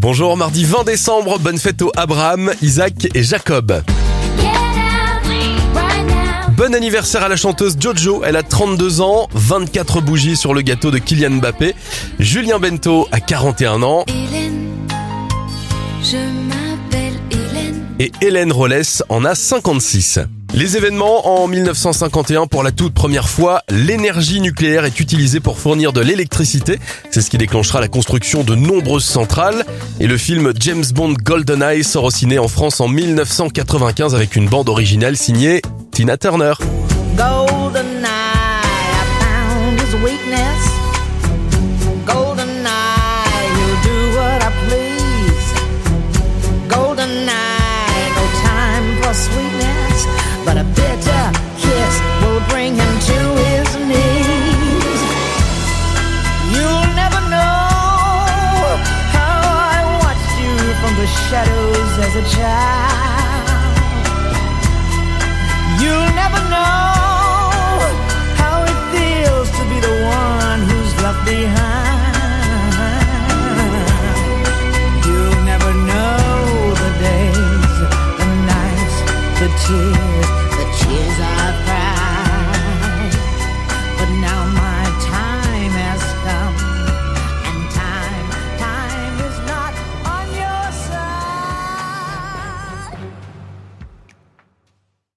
Bonjour, mardi 20 décembre, bonne fête aux Abraham, Isaac et Jacob. Bon anniversaire à la chanteuse Jojo, elle a 32 ans, 24 bougies sur le gâteau de Kylian Mbappé. Julien Bento a 41 ans et Hélène Rollès en a 56. Les événements en 1951 pour la toute première fois, l'énergie nucléaire est utilisée pour fournir de l'électricité. C'est ce qui déclenchera la construction de nombreuses centrales. Et le film James Bond GoldenEye sort au ciné en France en 1995 avec une bande originale signée Tina Turner. Shadows as a child. You'll never know how it feels to be the one who's left behind. You'll never know the days, the nights, the tears.